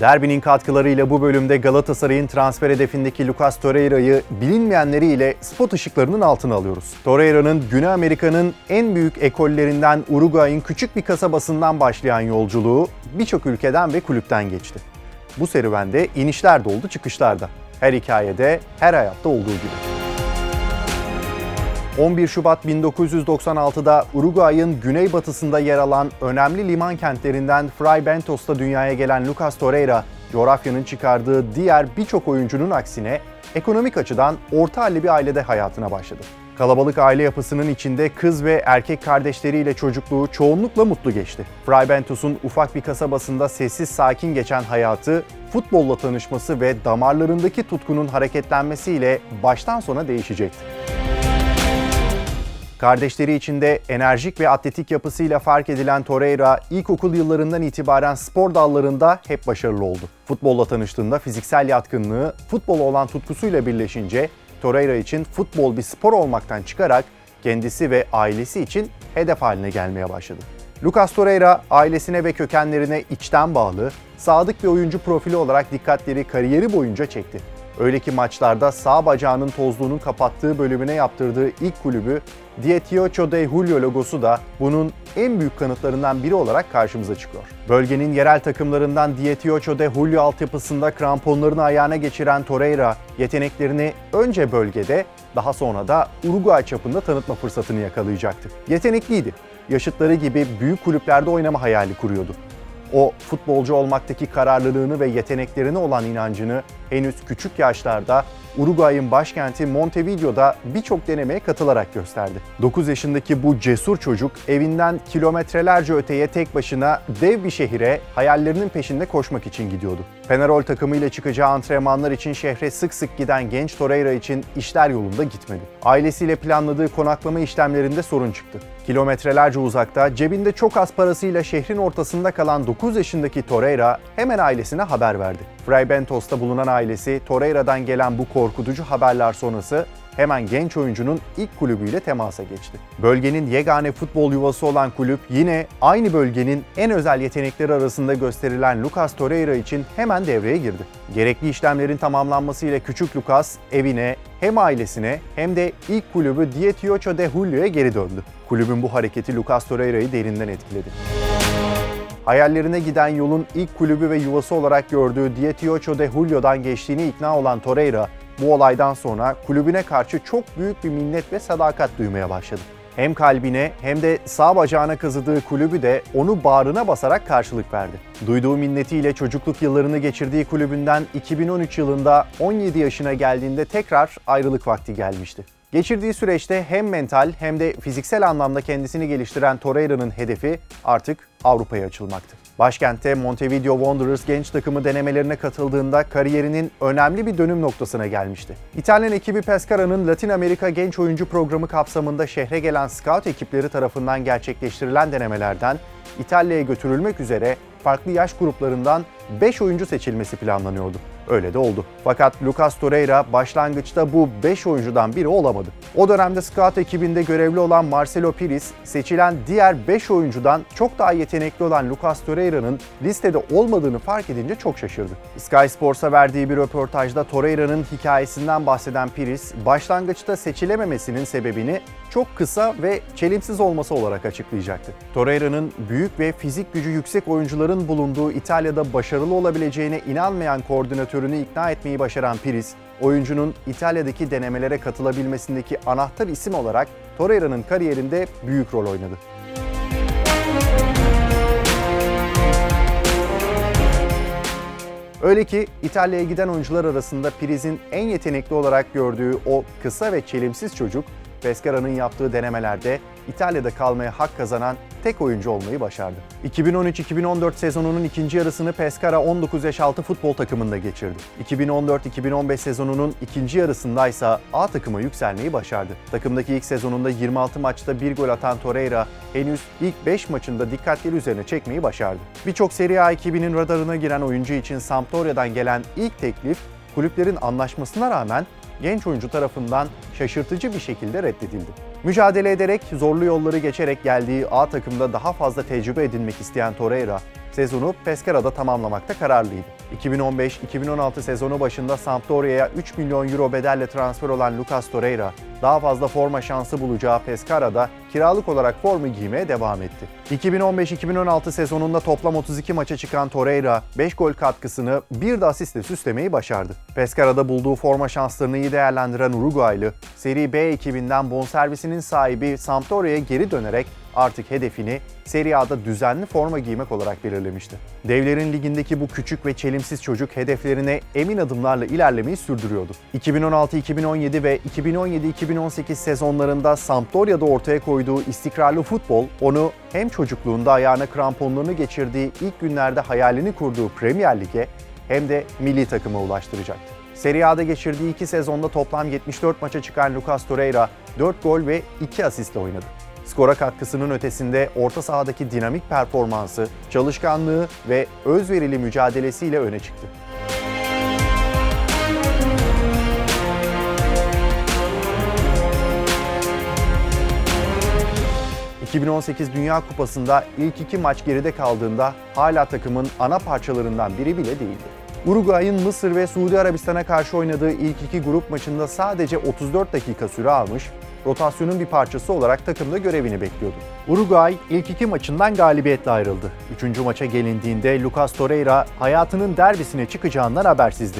Derbinin katkılarıyla bu bölümde Galatasaray'ın transfer hedefindeki Lucas Torreira'yı bilinmeyenleriyle spot ışıklarının altına alıyoruz. Torreira'nın Güney Amerika'nın en büyük ekollerinden Uruguay'ın küçük bir kasabasından başlayan yolculuğu birçok ülkeden ve kulüpten geçti. Bu serüvende inişler de oldu, çıkışlar da. Her hikayede, her hayatta olduğu gibi. 11 Şubat 1996'da Uruguay'ın güneybatısında yer alan önemli liman kentlerinden Fray Bentos'ta dünyaya gelen Lucas Torreira, coğrafyanın çıkardığı diğer birçok oyuncunun aksine ekonomik açıdan orta halli bir ailede hayatına başladı. Kalabalık aile yapısının içinde kız ve erkek kardeşleriyle çocukluğu çoğunlukla mutlu geçti. Fray Bentos'un ufak bir kasabasında sessiz sakin geçen hayatı, futbolla tanışması ve damarlarındaki tutkunun hareketlenmesiyle baştan sona değişecekti. Kardeşleri içinde enerjik ve atletik yapısıyla fark edilen Torreira, ilkokul yıllarından itibaren spor dallarında hep başarılı oldu. Futbolla tanıştığında fiziksel yatkınlığı, futbola olan tutkusuyla birleşince Torreira için futbol bir spor olmaktan çıkarak kendisi ve ailesi için hedef haline gelmeye başladı. Lucas Torreira ailesine ve kökenlerine içten bağlı, sadık bir oyuncu profili olarak dikkatleri kariyeri boyunca çekti. Öyle ki maçlarda sağ bacağının tozluğunun kapattığı bölümüne yaptırdığı ilk kulübü Dieciocho de Julio logosu da bunun en büyük kanıtlarından biri olarak karşımıza çıkıyor. Bölgenin yerel takımlarından Dieciocho de Julio altyapısında kramponlarını ayağına geçiren Torreira yeteneklerini önce bölgede daha sonra da Uruguay çapında tanıtma fırsatını yakalayacaktı. Yetenekliydi. Yaşıtları gibi büyük kulüplerde oynama hayali kuruyordu. O futbolcu olmaktaki kararlılığını ve yeteneklerine olan inancını henüz küçük yaşlarda Uruguay'ın başkenti Montevideo'da birçok denemeye katılarak gösterdi. 9 yaşındaki bu cesur çocuk evinden kilometrelerce öteye tek başına dev bir şehire hayallerinin peşinde koşmak için gidiyordu. Penarol takımıyla çıkacağı antrenmanlar için şehre sık sık giden genç Torreira için işler yolunda gitmedi. Ailesiyle planladığı konaklama işlemlerinde sorun çıktı. Kilometrelerce uzakta, cebinde çok az parasıyla şehrin ortasında kalan 9 yaşındaki Torreira hemen ailesine haber verdi. Fray Bentos'ta bulunan ailesi Torreira'dan gelen bu korkutucu haberler sonrası hemen genç oyuncunun ilk kulübüyle temasa geçti. Bölgenin yegane futbol yuvası olan kulüp yine aynı bölgenin en özel yetenekleri arasında gösterilen Lucas Torreira için hemen devreye girdi. Gerekli işlemlerin tamamlanmasıyla küçük Lucas evine hem ailesine hem de ilk kulübü Dieciocho de Julio'ya geri döndü. Kulübün bu hareketi Lucas Torreira'yı derinden etkiledi. Hayallerine giden yolun ilk kulübü ve yuvası olarak gördüğü Dieciocho de Julio'dan geçtiğini ikna olan Torreira, bu olaydan sonra kulübüne karşı çok büyük bir minnet ve sadakat duymaya başladı. Hem kalbine hem de sağ bacağına kazıdığı kulübü de onu bağrına basarak karşılık verdi. Duyduğu minnetiyle çocukluk yıllarını geçirdiği kulübünden 2013 yılında 17 yaşına geldiğinde tekrar ayrılık vakti gelmişti. Geçirdiği süreçte hem mental hem de fiziksel anlamda kendisini geliştiren Torreira'nın hedefi artık Avrupa'ya açılmaktı. Başkentte Montevideo Wanderers genç takımı denemelerine katıldığında kariyerinin önemli bir dönüm noktasına gelmişti. İtalyan ekibi Pescara'nın Latin Amerika Genç Oyuncu Programı kapsamında şehre gelen scout ekipleri tarafından gerçekleştirilen denemelerden İtalya'ya götürülmek üzere farklı yaş gruplarından 5 oyuncu seçilmesi planlanıyordu. Öyle de oldu. Fakat Lucas Torreira başlangıçta bu 5 oyuncudan biri olamadı. O dönemde scout ekibinde görevli olan Marcelo Pires, seçilen diğer 5 oyuncudan çok daha yetenekli olan Lucas Torreira'nın listede olmadığını fark edince çok şaşırdı. Sky Sports'a verdiği bir röportajda Torreira'nın hikayesinden bahseden Pires, başlangıçta seçilememesinin sebebini çok kısa ve çelimsiz olması olarak açıklayacaktı. Torreira'nın büyük ve fizik gücü yüksek oyuncuların bulunduğu İtalya'da başarılı olabileceğine inanmayan koordinatörünü ikna etmeyi başaran Pires, oyuncunun İtalya'daki denemelere katılabilmesindeki anahtar isim olarak Torreira'nın kariyerinde büyük rol oynadı. Öyle ki İtalya'ya giden oyuncular arasında Piriz'in en yetenekli olarak gördüğü o kısa ve çelimsiz çocuk Pescara'nın yaptığı denemelerde İtalya'da kalmaya hak kazanan tek oyuncu olmayı başardı. 2013-2014 sezonunun ikinci yarısını Pescara 19 yaş altı futbol takımında geçirdi. 2014-2015 sezonunun ikinci yarısında ise A takıma yükselmeyi başardı. Takımdaki ilk sezonunda 26 maçta bir gol atan Torreira henüz ilk 5 maçında dikkatleri üzerine çekmeyi başardı. Birçok Serie A ekibinin radarına giren oyuncu için Sampdoria'dan gelen ilk teklif kulüplerin anlaşmasına rağmen genç oyuncu tarafından şaşırtıcı bir şekilde reddedildi. Mücadele ederek, zorlu yolları geçerek geldiği A takımda daha fazla tecrübe edinmek isteyen Torreira, sezonu Pescara'da tamamlamakta kararlıydı. 2015-2016 sezonu başında Sampdoria'ya 3 milyon euro bedelle transfer olan Lucas Torreira, daha fazla forma şansı bulacağı Pescara'da kiralık olarak formu giymeye devam etti. 2015-2016 sezonunda toplam 32 maça çıkan Torreira 5 gol katkısını bir de asistle süslemeyi başardı. Pescara'da bulduğu forma şanslarını iyi değerlendiren Uruguaylı, Seri B ekibinden bonservisinin sahibi Sampdoria'ya geri dönerek artık hedefini Serie A'da düzenli forma giymek olarak belirlemişti. Devlerin ligindeki bu küçük ve çelimsiz çocuk hedeflerine emin adımlarla ilerlemeyi sürdürüyordu. 2016-2017 ve 2017-2018 sezonlarında Sampdoria'da ortaya koyduğu istikrarlı futbol onu hem çocukluğunda ayağına kramponlarını geçirdiği ilk günlerde hayalini kurduğu Premier Lig'e hem de milli takıma ulaştıracaktı. Serie A'da geçirdiği iki sezonda toplam 74 maça çıkan Lucas Torreira 4 gol ve 2 asistle oynadı. Skora katkısının ötesinde orta sahadaki dinamik performansı, çalışkanlığı ve özverili mücadelesiyle öne çıktı. 2018 Dünya Kupası'nda ilk iki maç geride kaldığında hala takımın ana parçalarından biri bile değildi. Uruguay'ın Mısır ve Suudi Arabistan'a karşı oynadığı ilk iki grup maçında sadece 34 dakika süre almış, rotasyonun bir parçası olarak takımda görevini bekliyordu. Uruguay ilk iki maçından galibiyetle ayrıldı. Üçüncü maça gelindiğinde Lucas Torreira hayatının derbisine çıkacağından habersizdi.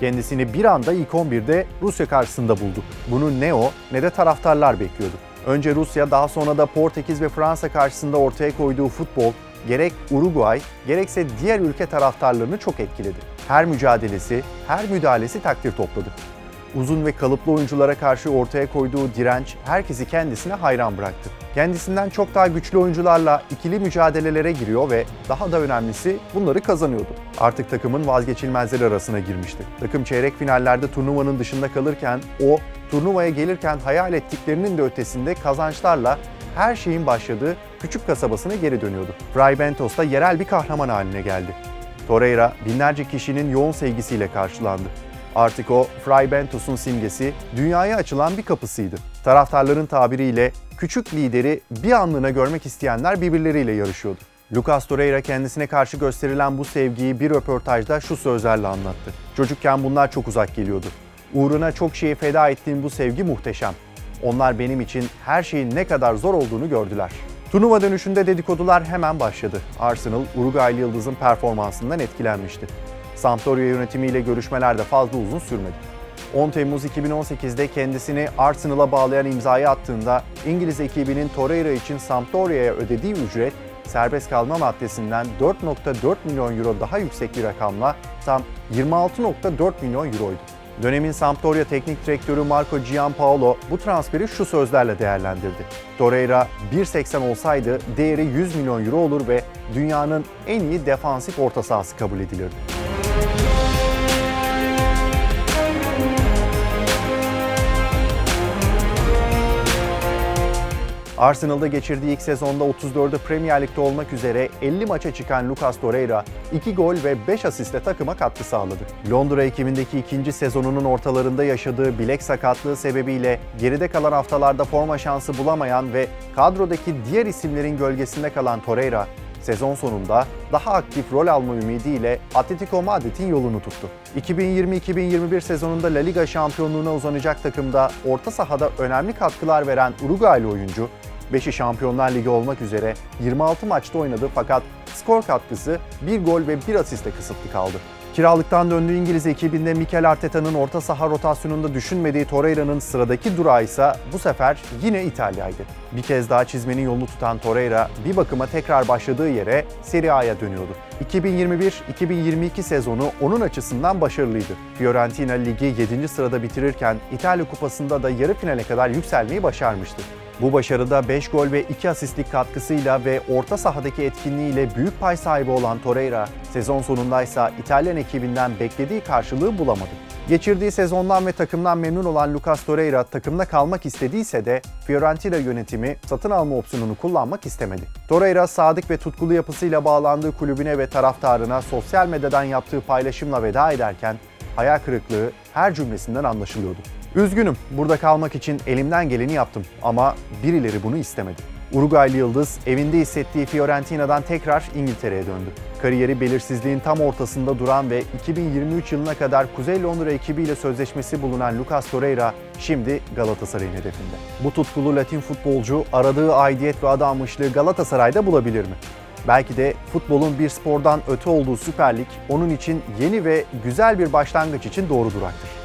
Kendisini bir anda ilk 11'de Rusya karşısında buldu. Bunu ne o ne de taraftarlar bekliyordu. Önce Rusya daha sonra da Portekiz ve Fransa karşısında ortaya koyduğu futbol gerek Uruguay gerekse diğer ülke taraftarlarını çok etkiledi. Her mücadelesi, her müdahalesi takdir topladı. Uzun ve kalıplı oyunculara karşı ortaya koyduğu direnç herkesi kendisine hayran bıraktı. Kendisinden çok daha güçlü oyuncularla ikili mücadelelere giriyor ve daha da önemlisi bunları kazanıyordu. Artık takımın vazgeçilmezleri arasına girmişti. Takım çeyrek finallerde turnuvanın dışında kalırken o turnuvaya gelirken hayal ettiklerinin de ötesinde kazançlarla her şeyin başladığı küçük kasabasına geri dönüyordu. Fray Bentos da yerel bir kahraman haline geldi. Torreira binlerce kişinin yoğun sevgisiyle karşılandı. Artık o Fray Bentos'un simgesi, dünyaya açılan bir kapısıydı. Taraftarların tabiriyle küçük lideri bir anlığına görmek isteyenler birbirleriyle yarışıyordu. Lucas Torreira kendisine karşı gösterilen bu sevgiyi bir röportajda şu sözlerle anlattı. Çocukken bunlar çok uzak geliyordu. Uğruna çok şeyi feda ettiğim bu sevgi muhteşem. Onlar benim için her şeyin ne kadar zor olduğunu gördüler. Turnuva dönüşünde dedikodular hemen başladı. Arsenal, Uruguaylı Yıldız'ın performansından etkilenmişti. Sampdoria yönetimiyle görüşmeler de fazla uzun sürmedi. 10 Temmuz 2018'de kendisini Arsenal'a bağlayan imzayı attığında İngiliz ekibinin Torreira için Sampdoria'ya ödediği ücret serbest kalma maddesinden 4.4 milyon euro daha yüksek bir rakamla tam 26.4 milyon euroydu. Dönemin Sampdoria teknik direktörü Marco Giampaolo bu transferi şu sözlerle değerlendirdi. Torreira 1.80 olsaydı değeri 100 milyon euro olur ve dünyanın en iyi defansif orta sahası kabul edilirdi. Arsenal'da geçirdiği ilk sezonda 34'ü Premier Lig'de olmak üzere 50 maça çıkan Lucas Torreira 2 gol ve 5 asistle takıma katkı sağladı. Londra ekibindeki ikinci sezonunun ortalarında yaşadığı bilek sakatlığı sebebiyle geride kalan haftalarda forma şansı bulamayan ve kadrodaki diğer isimlerin gölgesinde kalan Torreira, sezon sonunda daha aktif rol alma ümidiyle Atletico Madrid'in yolunu tuttu. 2020-2021 sezonunda La Liga şampiyonluğuna uzanacak takımda orta sahada önemli katkılar veren Uruguaylı oyuncu 5'i Şampiyonlar Ligi olmak üzere 26 maçta oynadı fakat skor katkısı 1 gol ve 1 asiste kısıtlı kaldı. Kiralıktan döndüğü İngiliz ekibinde Mikel Arteta'nın orta saha rotasyonunda düşünmediği Torreira'nın sıradaki durağı ise bu sefer yine İtalya'ydı. Bir kez daha çizmenin yolunu tutan Torreira bir bakıma tekrar başladığı yere Serie A'ya dönüyordu. 2021-2022 sezonu onun açısından başarılıydı. Fiorentina ligi 7. sırada bitirirken İtalya Kupası'nda da yarı finale kadar yükselmeyi başarmıştı. Bu başarıda 5 gol ve 2 asistlik katkısıyla ve orta sahadaki etkinliğiyle büyük pay sahibi olan Torreira, sezon sonundaysa İtalyan ekibinden beklediği karşılığı bulamadı. Geçirdiği sezondan ve takımdan memnun olan Lucas Torreira takımda kalmak istediyse de Fiorentina yönetimi satın alma opsiyonunu kullanmak istemedi. Torreira sadık ve tutkulu yapısıyla bağlandığı kulübüne ve taraftarına sosyal medyadan yaptığı paylaşımla veda ederken hayal kırıklığı her cümlesinden anlaşılıyordu. Üzgünüm, burada kalmak için elimden geleni yaptım ama birileri bunu istemedi. Uruguaylı Yıldız evinde hissettiği Fiorentina'dan tekrar İngiltere'ye döndü. Kariyeri belirsizliğin tam ortasında duran ve 2023 yılına kadar Kuzey Londra ekibiyle sözleşmesi bulunan Lucas Torreira şimdi Galatasaray'ın hedefinde. Bu tutkulu Latin futbolcu aradığı aidiyet ve adanmışlığı Galatasaray'da bulabilir mi? Belki de futbolun bir spordan öte olduğu Süper Lig onun için yeni ve güzel bir başlangıç için doğru duraktır.